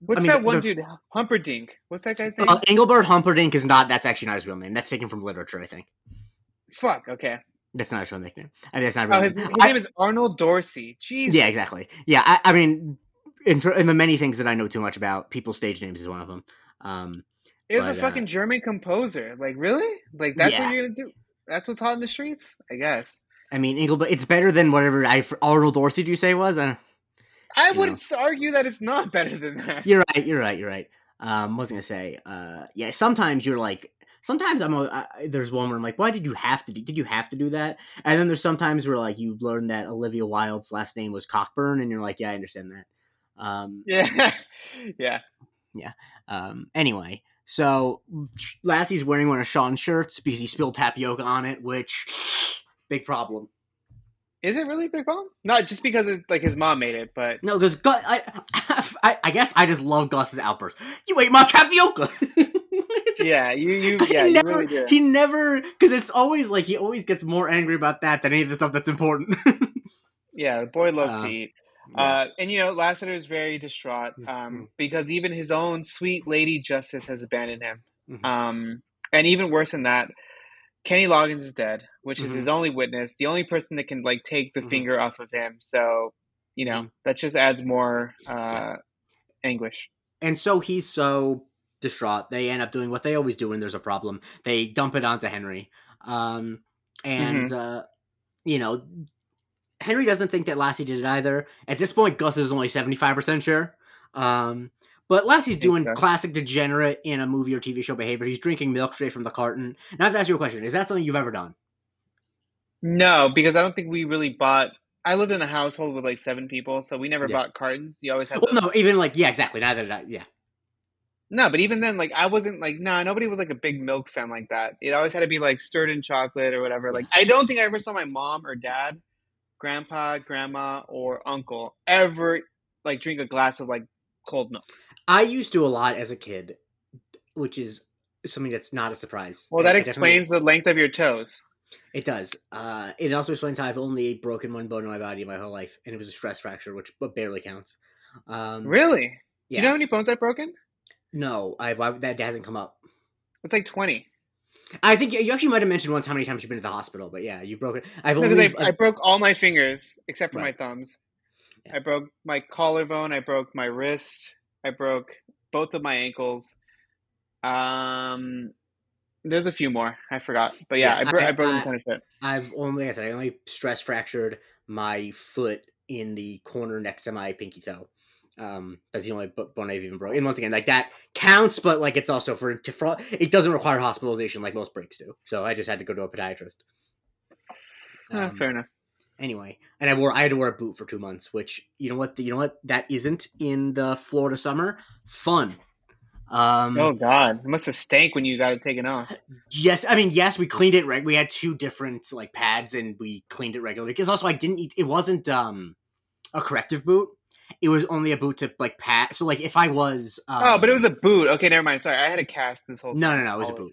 What's mean, that one dude? Humperdinck. What's that guy's name? Uh, Engelbert Humperdinck is not. That's actually not his real name. That's taken from literature, I think. Fuck. Okay. That's not his real nickname. I mean, that's not a real Oh, his, name. his I- name is Arnold Dorsey. Jeez. Yeah, exactly. Yeah, I, I mean, in, in the many things that I know too much about, people's stage names is one of them. Um, It was But, a uh, fucking German composer. Like, really? Like, that's Yeah. what you're gonna do? That's what's hot in the streets? I guess. I mean, Engelbert. It's better than whatever I Arnold Dorsey. Do you say was? Uh, I would know. argue that it's not better than that. You're right. You're right. You're right. Um, was gonna say? Uh, yeah. Sometimes you're like. Sometimes I'm. a- I, there's one where I'm like, why did you have to do? Did you have to do that? And then there's sometimes where like you learn that Olivia Wilde's last name was Cockburn, and you're like, yeah, I understand that. Um, Yeah, yeah. um, anyway, so Lassie's wearing one of Sean's shirts because he spilled tapioca on it, which big problem. Is it really a Big problem? Not just because it's like his mom made it, but No, because Gus, I, I, I guess I just love Gus's outburst. You ate my tapioca. yeah, you you yeah he never, really do. he never, because it's always like he always gets more angry about that than any of the stuff that's important. Yeah, the boy loves Um, to eat. Uh, and you know, Lassiter is very distraught um, because even his own sweet lady Justice has abandoned him. Mhm. Um, and even worse than that, Kenny Loggins is dead, which is Mhm. his only witness, the only person that can like take the Mhm. finger off of him. So, you know, Mhm. that just adds more uh, anguish. and so he's so distraught. They end up doing what they always do when there's a problem. They dump it onto Henry. Um, and Mm-hmm. uh, you know, Henry doesn't think that Lassie did it either. At this point, Gus is only seventy five percent sure. Um, but Lassie's doing so. classic degenerate in a movie or TV show behavior. He's drinking milk straight from the carton. And I have to ask you a question: Is that something you've ever done? No, because I don't think we really bought. I lived in a household with like seven people, so we never Yeah. bought cartons. You always had Well, the- no, even like yeah, exactly. Neither did I. Yeah, No, but even then, like I wasn't like nah, nobody was like a big milk fan like that. It always had to be like stirred in chocolate or whatever. Like I don't think I ever saw my mom or dad, grandpa, grandma, or uncle ever like drink a glass of like cold milk. I used to a lot as a kid, which is something that's not a surprise. Well, that I explains the length of your toes. It does. Uh, it also explains how I've only broken one bone in my body my whole life, and it was a stress fracture, which but barely counts. Um, Really? Do Yeah. you know how many bones I've broken? No, I I- that hasn't come up. It's like twenty. I think you actually might have mentioned once how many times you've been to the hospital, but yeah, you broke it. I've Because only. I, I broke all my fingers except for Right. my thumbs. Yeah. I broke my collarbone. I broke my wrist. I broke both of my ankles. Um, there's a few more. I forgot, but yeah, Yeah, I, bro- I- I, broke a ton of shit. I've only, like I said, I only stress fractured my foot in the corner next to my pinky toe. Um, that's the only bo- bone I've even broken. And once again, like that counts, but like it's also for, to, for it doesn't require hospitalization like most breaks do. So I just had to go to a podiatrist. Ah, Um, fair enough. anyway and i wore i had to wear a boot for two months which you know what you know what that isn't in the florida summer fun um oh God, it must have stank when you got it taken off. yes i mean yes we cleaned it right we had two different like pads and we cleaned it regularly because also i didn't eat it wasn't um a corrective boot it was only a boot to like pat so like if i was um, oh, but it was a boot. Okay, never mind. Sorry, I had a cast this whole. no no no it was a boot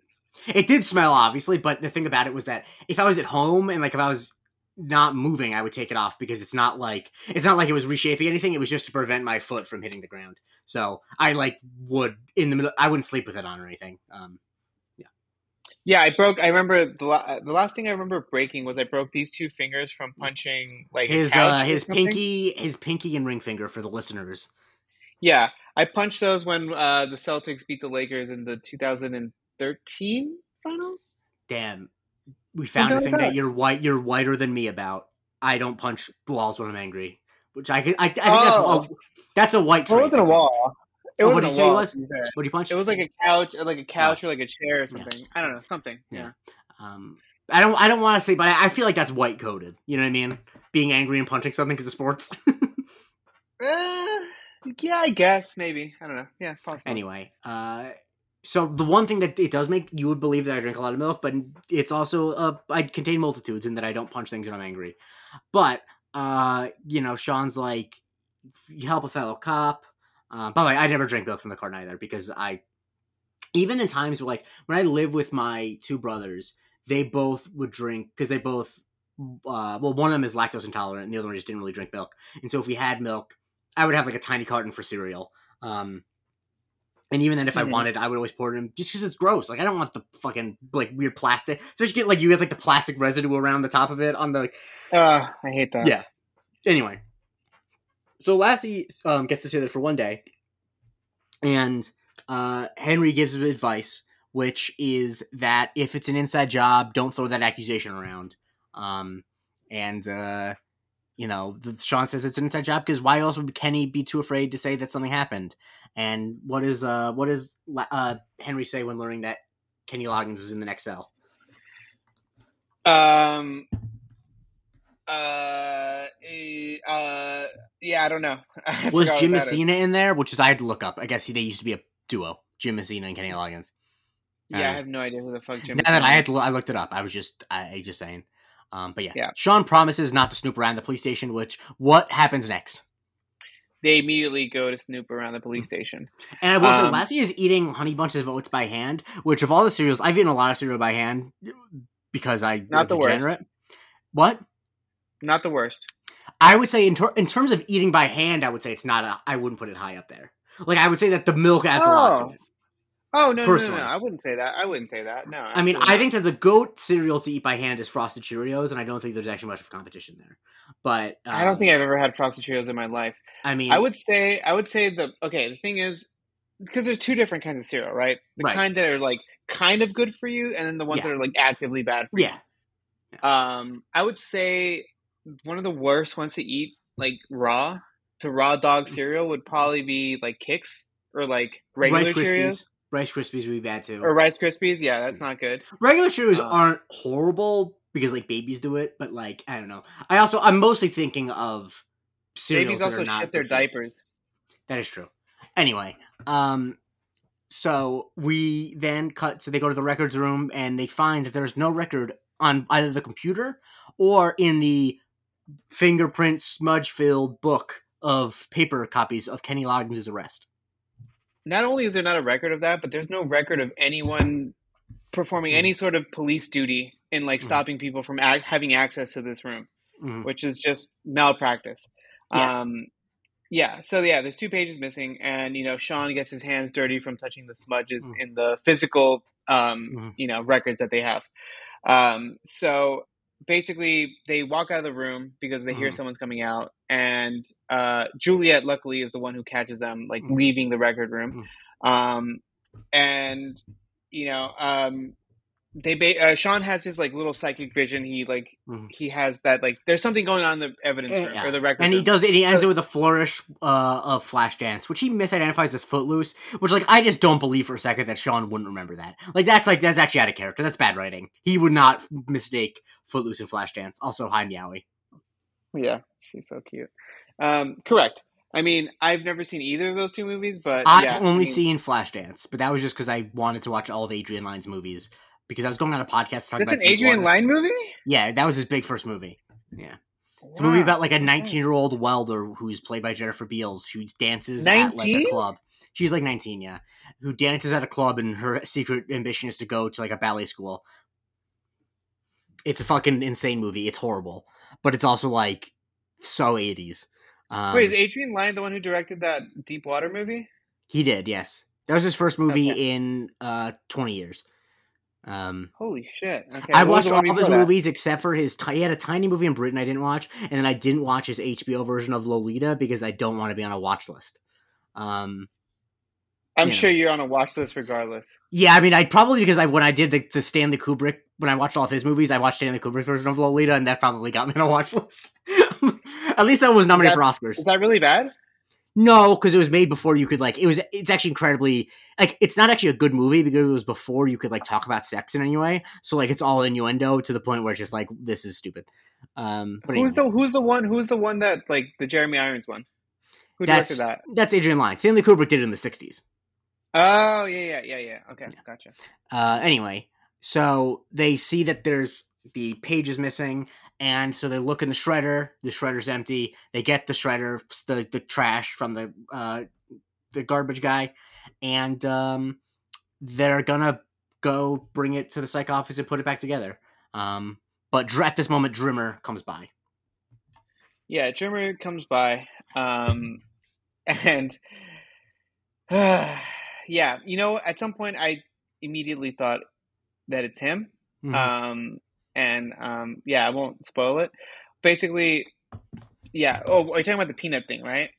it did smell obviously but the thing about it was that if i was at home and like if i was not moving i would take it off because it's not like it's not like it was reshaping anything it was just to prevent my foot from hitting the ground so i like would in the middle i wouldn't sleep with it on or anything um Yeah, I broke. I remember the la- the last thing I remember breaking was I broke these two fingers from punching like his uh his pinky his pinky and ring finger for the listeners Yeah, I punched those when uh, the Celtics beat the Lakers in the 2013 finals. damn we found a like thing that. that you're white you're whiter than me about i don't punch walls when i'm angry which i, could- I, I think that's Oh. a, that's a white trait Well, it wasn't a wall. It Oh, what did you say it was? to be fair. what do you punch It was like a couch, or like a couch, or like a chair, or something. I don't know, something. Yeah. Yeah. Um, I don't. I don't want to say, but I, I feel like that's white coded. You know what I mean? Being angry and punching something because of sports. Uh, yeah, I guess maybe. I don't know. Yeah, possible. anyway, uh, so the one thing that it does make you would believe that I drink a lot of milk, but it's also uh, I contain multitudes in that I don't punch things when I'm angry. But uh, you know, Sean's like, you help a fellow cop. Uh, by the way, I never drink milk from the carton either because I, even in times where like when I live with my two brothers, they both would drink because they both, uh, well, one of them is lactose intolerant and the other one just didn't really drink milk. And so if we had milk, I would have like a tiny carton for cereal. Um, and even then, if I Mhm. wanted, I would always pour it in just because it's gross. Like I don't want the fucking like weird plastic. So you get like you get like the plastic residue around the top of it on the Uh, I hate that. yeah. Anyway, so Lassie um, gets to stay there for one day, and uh, Henry gives advice, which is that if it's an inside job, don't throw that accusation around. Um, and uh, you know, the, Sean says it's an inside job because why else would Kenny be too afraid to say that something happened? And what is uh what does uh Henry say when learning that Kenny Loggins was in the next cell? Um. Uh, eh, uh, yeah, I don't know. I Was Jim what that is. Messina in there? Which is I had to look up. I guess they used to be a duo, Jim Messina and Kenny Loggins. Yeah, I Uh, have no idea who the fuck Jim. Now that I had to, I looked it up. I was just, I, I just saying. Um, but yeah. Yeah. Sean promises not to snoop around the police station. Which what happens next? They immediately go to snoop around the police station. And I will say, Um, Lassie is eating Honey Bunches of Oats by hand. Which of all the cereals, I've eaten a lot of cereal by hand because I Not the worst. degenerate. What Not the worst. I would say in ter- in terms of eating by hand, I would say it's not. A, I wouldn't put it high up there. Like I would say that the milk adds a lot Oh. to it. Oh no, no, no, Personally. no! I wouldn't say that. I wouldn't say that. No. I mean, absolutely I think that the goat cereal to eat by hand is Frosted Cheerios, and I don't think there's actually much of competition there. But I don't um, think I've ever had frosted Cheerios in my life. I mean, I would say I would say the okay. The thing is, because there's two different kinds of cereal, right? The Right. kind that are like kind of good for you, and then the ones Yeah. that are like actively bad for yeah, you. Um, I would say one of the worst ones to eat, like raw, to raw dog cereal would probably be like Kix or like regular Rice Cheerios Krispies. Rice Krispies would be bad too. or Rice Krispies. Yeah, that's not good. Regular Cheerios Um, aren't horrible because like babies do it, but like I don't know. I also I'm mostly thinking of cereals Babies that also are not shit their diapers. That is true. Anyway, um, so we then cut. So they go to the records room and they find that there's no record on either the computer or in the fingerprint smudge filled book of paper copies of Kenny Loggins' arrest. Not only is there not a record of that, but there's no record of anyone performing any sort of police duty in like Mhm. stopping people from ac- having access to this room. Mhm. which is just malpractice. Yes. Um, yeah. So yeah, there's two pages missing, and you know Sean gets his hands dirty from touching the smudges Mm. in the physical, um, Mhm. you know, records that they have. Um, so basically, they walk out of the room because they hear Mhm. someone's coming out, and uh, Juliet, luckily, is the one who catches them like Mhm. leaving the record room. Um, and you know, um, they ba- uh, Sean has his like little psychic vision. He like Mhm. he has that like there's something going on in the evidence room Yeah. or the record And he room. does it. He ends it with a flourish uh, of Flashdance, which he misidentifies as Footloose. Which, like, I just don't believe for a second that Sean wouldn't remember that. Like, that's like that's actually out of character. That's bad writing. He would not mistake Footloose and Flashdance. Also, hi Meowie. Yeah, she's so cute. Um, correct. I mean, I've never seen either of those two movies, but I've yeah, I only mean, seen Flashdance, but that was just because I wanted to watch all of Adrian Lyne's movies because I was going on a podcast to talk That's about an Adrian. Lyne movie. Yeah, that was his big first movie. Yeah, it's a movie about like a 19 year old welder who's played by Jennifer Beals who dances at like a club. She's like 19, yeah, who dances at a club, and her secret ambition is to go to like a ballet school. It's a fucking insane movie. It's horrible, but it's also like so 80s. Um, Wait, is Adrian Lyne the one who directed that Deep Water movie? he did, yes. That was his first movie Okay. in uh 20 years. Um, Holy shit! Okay, I watched all of his before that? movies except for his. T- he had a tiny movie in Britain I didn't watch, and then I didn't watch his HBO version of Lolita because I don't want to be on a watch list. Um, I'm sure you're on a watch list regardless. yeah, I mean, I probably because I when I did the, the Stanley Kubrick when I watched all of his movies, I watched Stanley Kubrick's version of Lolita, and that probably got me on a watch list. At least that was nominated that- for Oscars. Is that really bad? No, because it was made before you could like. It was. It's actually incredibly like. It's not actually a good movie because it was before you could like talk about sex in any way. So like, it's all innuendo to the point where it's just like this is stupid. Um, but Who's anyway, the Who's the one? Who's the one that like the Jeremy Irons one? Who that's directed that? that's Adrian Lyne. Stanley Kubrick did it in the '60s. Oh yeah, yeah, yeah, yeah. Okay, gotcha. Uh, anyway, so they see that there's the page is missing, and so they look in the shredder. The shredder's empty. They get the shredder, the the trash from the uh, the garbage guy, and um, they're gonna go bring it to the psych office and put it back together. Um, but at this moment, Drimmer comes by. Yeah, Drimmer comes by, um, and yeah, you know, at some point I immediately thought that it's him. Mhm. Um, and um, yeah, I won't spoil it. Basically, yeah. Oh, are you talking about the peanut thing, right?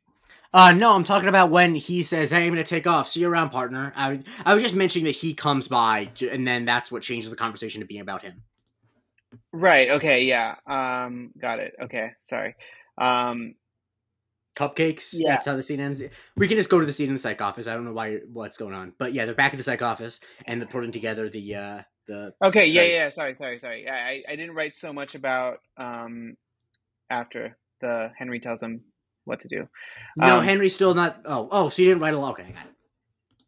Uh, no, I'm talking about when he says, "Hey, I'm gonna take off. See you around, partner." I, I was just mentioning that he comes by, and then that's what changes the conversation to being about him. Right. Okay. Yeah. Um. Got it. Okay. Sorry. Um, Cupcakes. Yeah. That's how the scene ends. We can just go to the scene in the psych office. I don't know why what's going on, but yeah, they're back at the psych office and they're putting together the uh the. okay, yeah, yeah. Sorry, sorry, sorry. I, I didn't write so much about um, after the Henry tells him what to do. No, Um, Henry's still not. Oh, oh, so you didn't write a lot. Okay, I got it.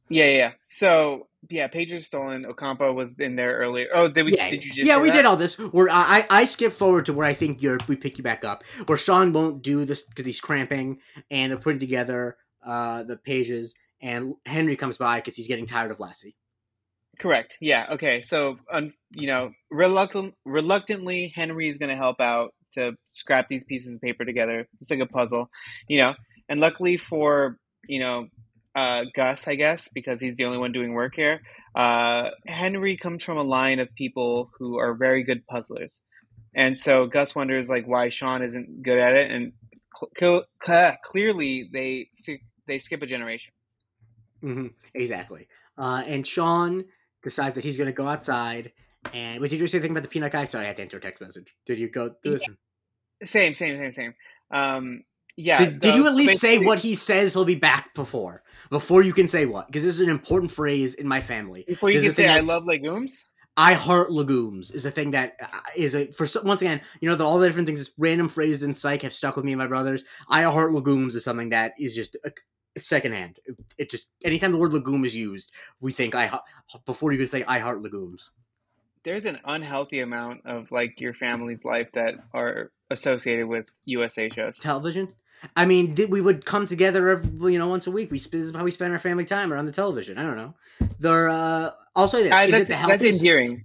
Yeah, yeah. yeah. So yeah, pages stolen. Ocampo was in there earlier. Oh, did we? yeah, did you yeah, just? yeah we that? did all this. Where I I I skip forward to where I think you're we pick you back up. Where Sean won't do this because he's cramping, and they're putting together uh the pages, and Henry comes by because he's getting tired of Lassie. Correct. Yeah. Okay. So, um, you know, reluctant, reluctantly, Henry is going to help out to scrap these pieces of paper together. It's like a puzzle, you know. And luckily for you know uh, Gus, I guess, because he's the only one doing work here. Uh, Henry comes from a line of people who are very good puzzlers, and so Gus wonders like why Sean isn't good at it, and cl- cl- clearly they they skip a generation. hmm Exactly. Uh, and Sean decides that he's going to go outside. And wait, did you say anything about the peanut guy? Sorry, I had to enter a text message. Did you go through this? Same, same, same, same. Um, yeah. Did, did you at least say what he says he'll be back before? Before you can say what? Because this is an important phrase in my family. Before you There's can say I that- love legumes. I heart legumes is a thing that uh, a for once again, you know, the, all the different things, random phrases in psych have stuck with me and my brothers. I heart legumes is something that is just uh, secondhand. It, it just anytime the word legume is used, we think I before you can say I heart legumes. There's an unhealthy amount of like your family's life that are associated with USA shows. Television. I mean, we would come together every, you know, once a week. We sp- this is how we spend our family time around the television. I don't know. There. Uh, I'll say this: Uh, is that's, it the that's healthiest? endearing.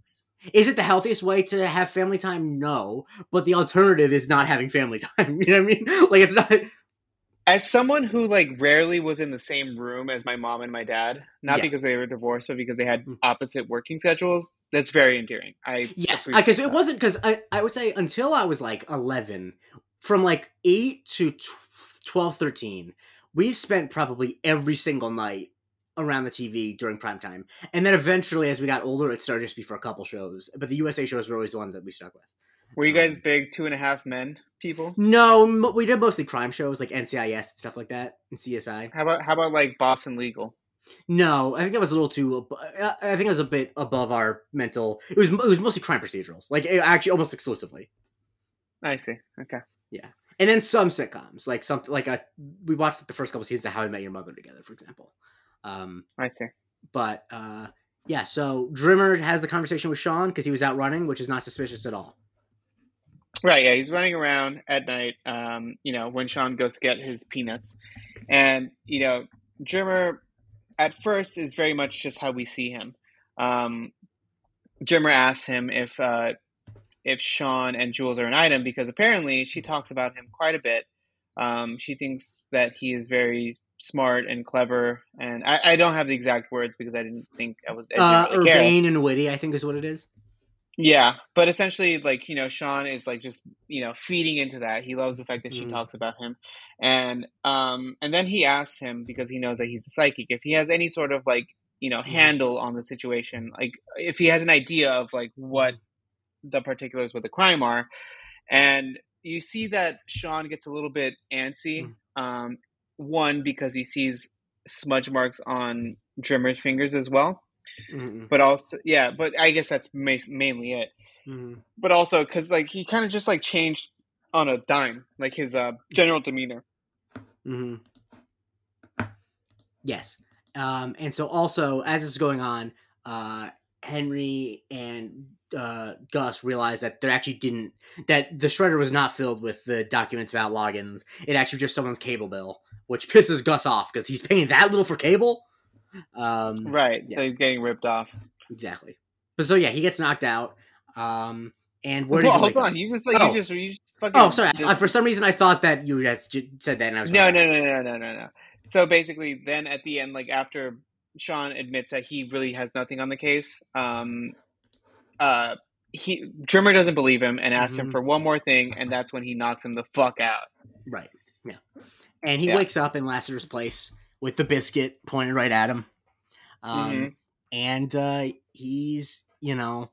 Is it the healthiest way to have family time? No, but the alternative is not having family time. You know what I mean? Like it's not. As someone who like rarely was in the same room as my mom and my dad, not Yeah. because they were divorced, but because they had Mm. opposite working schedules, that's very endearing. I Yes, because it wasn't because I, I would say until I was like 11, from like 8 to tw- 12, 13, we spent probably every single night around the TV during prime time. And then eventually, as we got older, it started just be for a couple shows. But the USA shows were always the ones that we stuck with. Were you guys big two and a half men people? No, m- we did mostly crime shows like NCIS and stuff like that and CSI. How about how about like Boston Legal? No, I think that was a little too. I I think it was a bit above our mental. It was it was mostly crime procedurals, like actually almost exclusively. I see. Okay. Yeah, and then some sitcoms like something like a we watched the first couple seasons of how i met your mother together for example um I see. but uh yeah so drimmer has the conversation with sean because he was out running which is not suspicious at all Right, yeah, he's running around at night, um, you know, when Sean goes to get his peanuts. And, you know, Drimmer at first is very much just how we see him. Um, Drimmer asks him if uh, if Sean and Jules are an item because apparently she talks about him quite a bit. Um, she thinks that he is very smart and clever, and I, I don't have the exact words because I didn't think I was. I uh really care. urbane and witty i think is what it is Yeah, but essentially, like you know, Sean is like just you know feeding into that. He loves the fact that she Mhm. talks about him, and um, and then he asks him because he knows that he's a psychic if he has any sort of like you know Mhm. handle on the situation, like if he has an idea of like what the particulars with the crime are, and you see that Sean gets a little bit antsy. Mhm. Um, one because he sees smudge marks on Drimmer's fingers as well Mhm, but also yeah but i guess that's ma- mainly it mhm. but also because like he kind of just like changed on a dime like his uh general demeanor Mm-hmm. Yes. Um, and so also as this is going on, uh, Henry and uh, Gus realize that there actually didn't that the shredder was not filled with the documents about Loggins. It actually just someone's cable bill, which pisses Gus off because he's paying that little for cable. Um, right so he's getting ripped off Exactly. But so yeah, he gets knocked out. Um, and where well, he hold on up? you just like Oh. you just you just fucking Oh, sorry. I, for some reason, I thought that you guys said that, and I was no no no no no no no so basically then at the end like after sean admits that he really has nothing on the case um uh he Drimmer doesn't believe him and asks him Mhm. for one more thing and that's when he knocks him the fuck out Right. Yeah. And he Yeah. wakes up in Lassiter's place with the biscuit pointed right at him. Um, Mhm. And uh, he's, you know,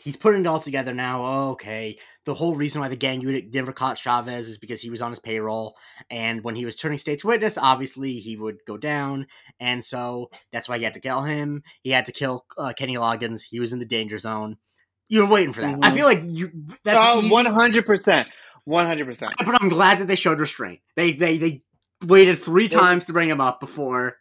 he's putting it all together now. Oh, okay, the whole reason why the gang unit never caught Chavez is because he was on his payroll, and when he was turning state's witness, obviously he would go down, and so that's why he had to kill him. He had to kill uh, Kenny Loggins. He was in the danger zone. You were waiting for that. I Mhm. feel like you. That's Oh, one hundred percent, one hundred percent. but I'm glad that they showed restraint. They they they waited three times to bring him up before.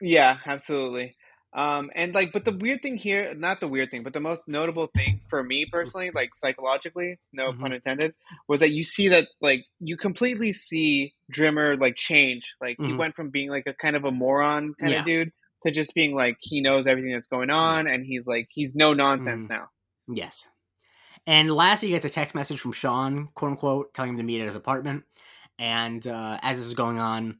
Yeah, absolutely. Um, and like, but the weird thing here, not the weird thing, but the most notable thing for me personally, like psychologically, no Mhm. pun intended, was that you see that like you completely see Drimmer like change. Like he Mhm. went from being like a kind of a moron kind Yeah. of dude to just being like he knows everything that's going on and he's like he's no nonsense Mhm. now. Yes. And lastly, he gets a text message from Sean, quote unquote, telling him to meet at his apartment. And uh, as this is going on,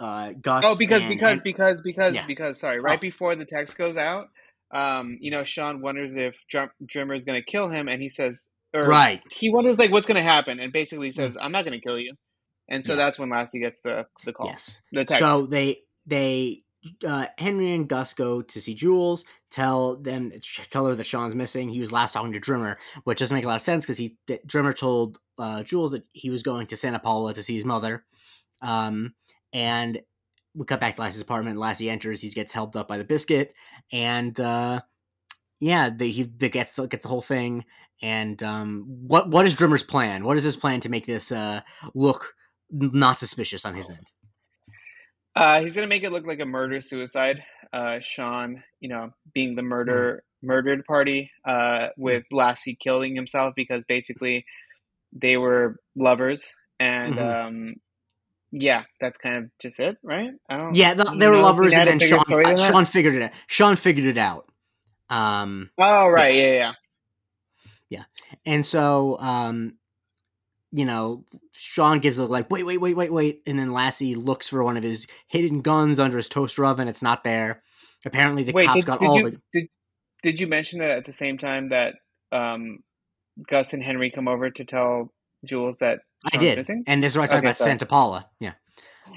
uh, Gus. Oh, because and- because and- because because Yeah. because sorry, right Oh. before the text goes out, um, you know, Sean wonders if Drum- Drimmer is going to kill him, and he says, or right. he wonders like what's going to happen, and basically says, "I'm not going to kill you," and so Mm. Yeah. that's when Lassie gets the the call, Yes. the text. So they they uh, Henry and Gus go to see Jules. Tell them tell her that Sean's missing. He was last talking to Drimmer, which doesn't make a lot of sense because he Drimmer told uh, Jules that he was going to Santa Paula to see his mother. Um, and we cut back to Lassie's apartment. Lassie enters. He gets helped up by the biscuit, and uh, yeah, they, he they gets the, gets the whole thing. And um, what what is Drimmer's plan? What is his plan to make this uh, look not suspicious on his end? Uh, he's going to make it look like a murder suicide. Uh, Sean, you know, being the murder murdered party, uh, with Lassie killing himself because basically they were lovers, and Mhm. um, yeah, that's kind of just it, right? I don't. Yeah, th- they were we lovers, and then Sean. Sean figured it out. Sean figured it out. Um, Oh right, yeah, yeah. yeah. and so, um, you know, Sean gives a like, wait, wait, wait, wait, wait, and then Lassie looks for one of his hidden guns under his toaster oven. It's not there. Apparently, the Wait, cops did, got did all you the. did did you mention that at the same time that um, Gus and Henry come over to tell Jules that I did, missing? and this is where I talk Okay, about so- Santa Paula. Yeah,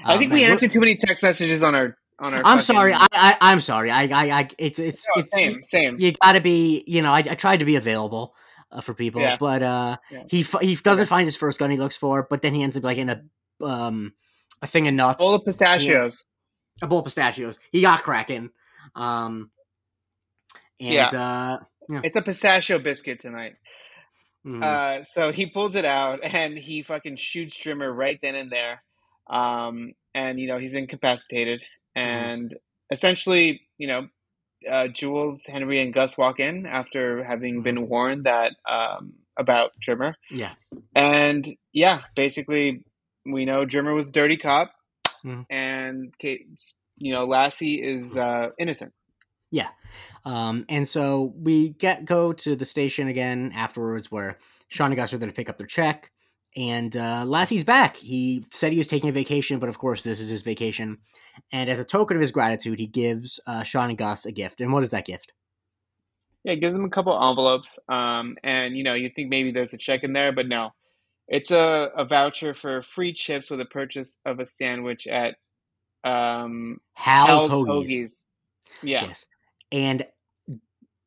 I Um, think we answered too many text messages on our on our. I'm fucking- sorry. I, I I'm sorry. I I, I it's it's No, it's same, same. you gotta be you know I, I tried to be available uh, for people Yeah. but uh Yeah. he f- he doesn't Okay. find his first gun he looks for but then he ends up like in a um a thing of nuts Bowl of pistachios. a bowl of pistachios he got cracking um and Yeah. uh It's a pistachio biscuit tonight. mhm. Uh, so he pulls it out and he fucking shoots Drimmer right then and there. Um, and you know he's incapacitated, and essentially, you know, uh, Jules, Henry, and Gus walk in after having Mhm. been warned that um, about Drimmer. yeah And yeah, basically, we know Drimmer was a dirty cop, Mhm. and Kate, you know, Lassie is uh, innocent. Yeah, um and so we get go to the station again afterwards where Sean and Gus are there to pick up their check and uh, Lassie's back. He said he was taking a vacation, but of course this is his vacation. And as a token of his gratitude, he gives uh, Sean and Gus a gift. And what is that gift? Yeah, he gives him a couple envelopes, um, and you know, you think maybe there's a check in there, but no, it's a, a voucher for free chips with a purchase of a sandwich at um, Hal's, Hal's Hoagies. Hoagies. Yeah, Yes. And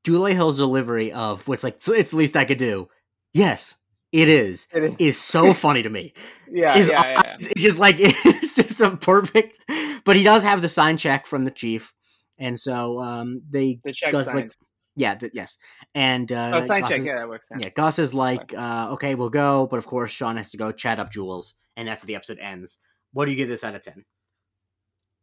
Dule Hill's delivery of what's like it's the least I could do. Yes, it is. It is- Is so funny to me. yeah, His yeah, yeah, yeah. It's just like it's just a perfect. But he does have the sign check from the chief, and so um they The check Gus signed. like yeah th- yes, and uh, oh, Gus check. is- Yeah, that works. yeah, Gus is like, uh, okay, we'll go, but of course Sean has to go chat up Jules, and that's how the episode ends. What do you give this out of ten?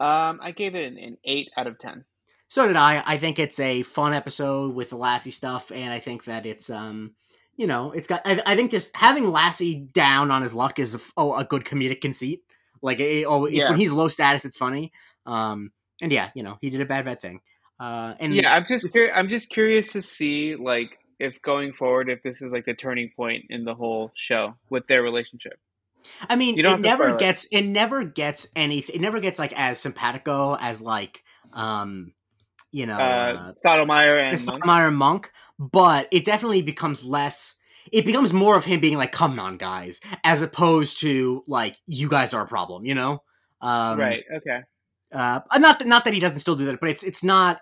Um, I gave it an, an eight out of ten. So did I. I think it's a fun episode with the Lassie stuff, and I think that it's um, you know, it's got. I, I think just having Lassie down on his luck is a, oh, a good comedic conceit. Like, it, oh, it- Yeah. when he's low status, it's funny. Um, and yeah, you know, he did a bad, bad thing. Uh, and Yeah, I'm just cur- I'm just curious to see like if going forward if this is like the turning point in the whole show with their relationship. I mean, it never spoil it. gets it never gets anything. It never gets like as simpatico as like um, you know, Uh, uh, Stottlemeyer and the Monk. Monk, but it definitely becomes less. It becomes more of him being like, "Come on, guys," as opposed to like, "You guys are a problem," you know? Um, right. Okay. Uh, not that not that he doesn't still do that, but it's it's not.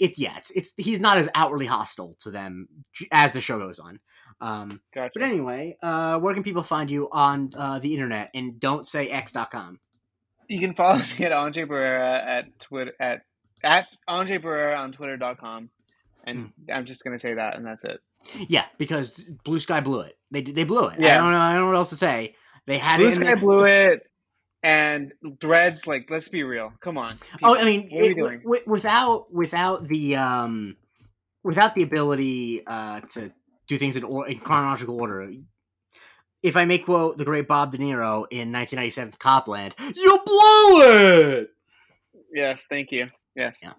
it's yeah, it's it's he's not as outwardly hostile to them as the show goes on. Um, Gotcha. but anyway, uh, where can people find you on uh, the internet? And don't say x.com. You can follow me at Andre Barrera at Twitter at at Andre Barrera on Twitter.com. And I'm just gonna say that and that's it. Yeah, because Blue Sky blew it. They they blew it. Yeah. I don't know. I don't know what else to say. They had Blue it. in Sky the- blew it and Threads, like, let's be real. Come on. Oh. I mean, what are we doing? wi- without without the um, without the ability uh, to do things in, or- in chronological order. If I may quote the great Bob De Niro in 1997's Copland, "You blew it." Yes, thank you. Yes. Yeah.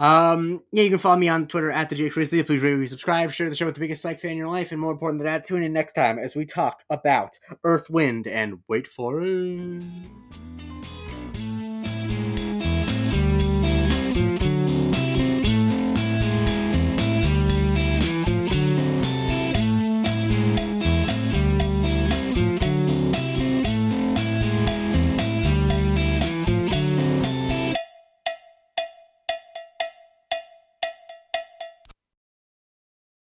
Um, yeah, you can follow me on Twitter at the Jake Christie. Please rate, subscribe, share the show with the biggest psych fan in your life, and more important than that, tune in next time as we talk about Earth, Wind, and wait for it.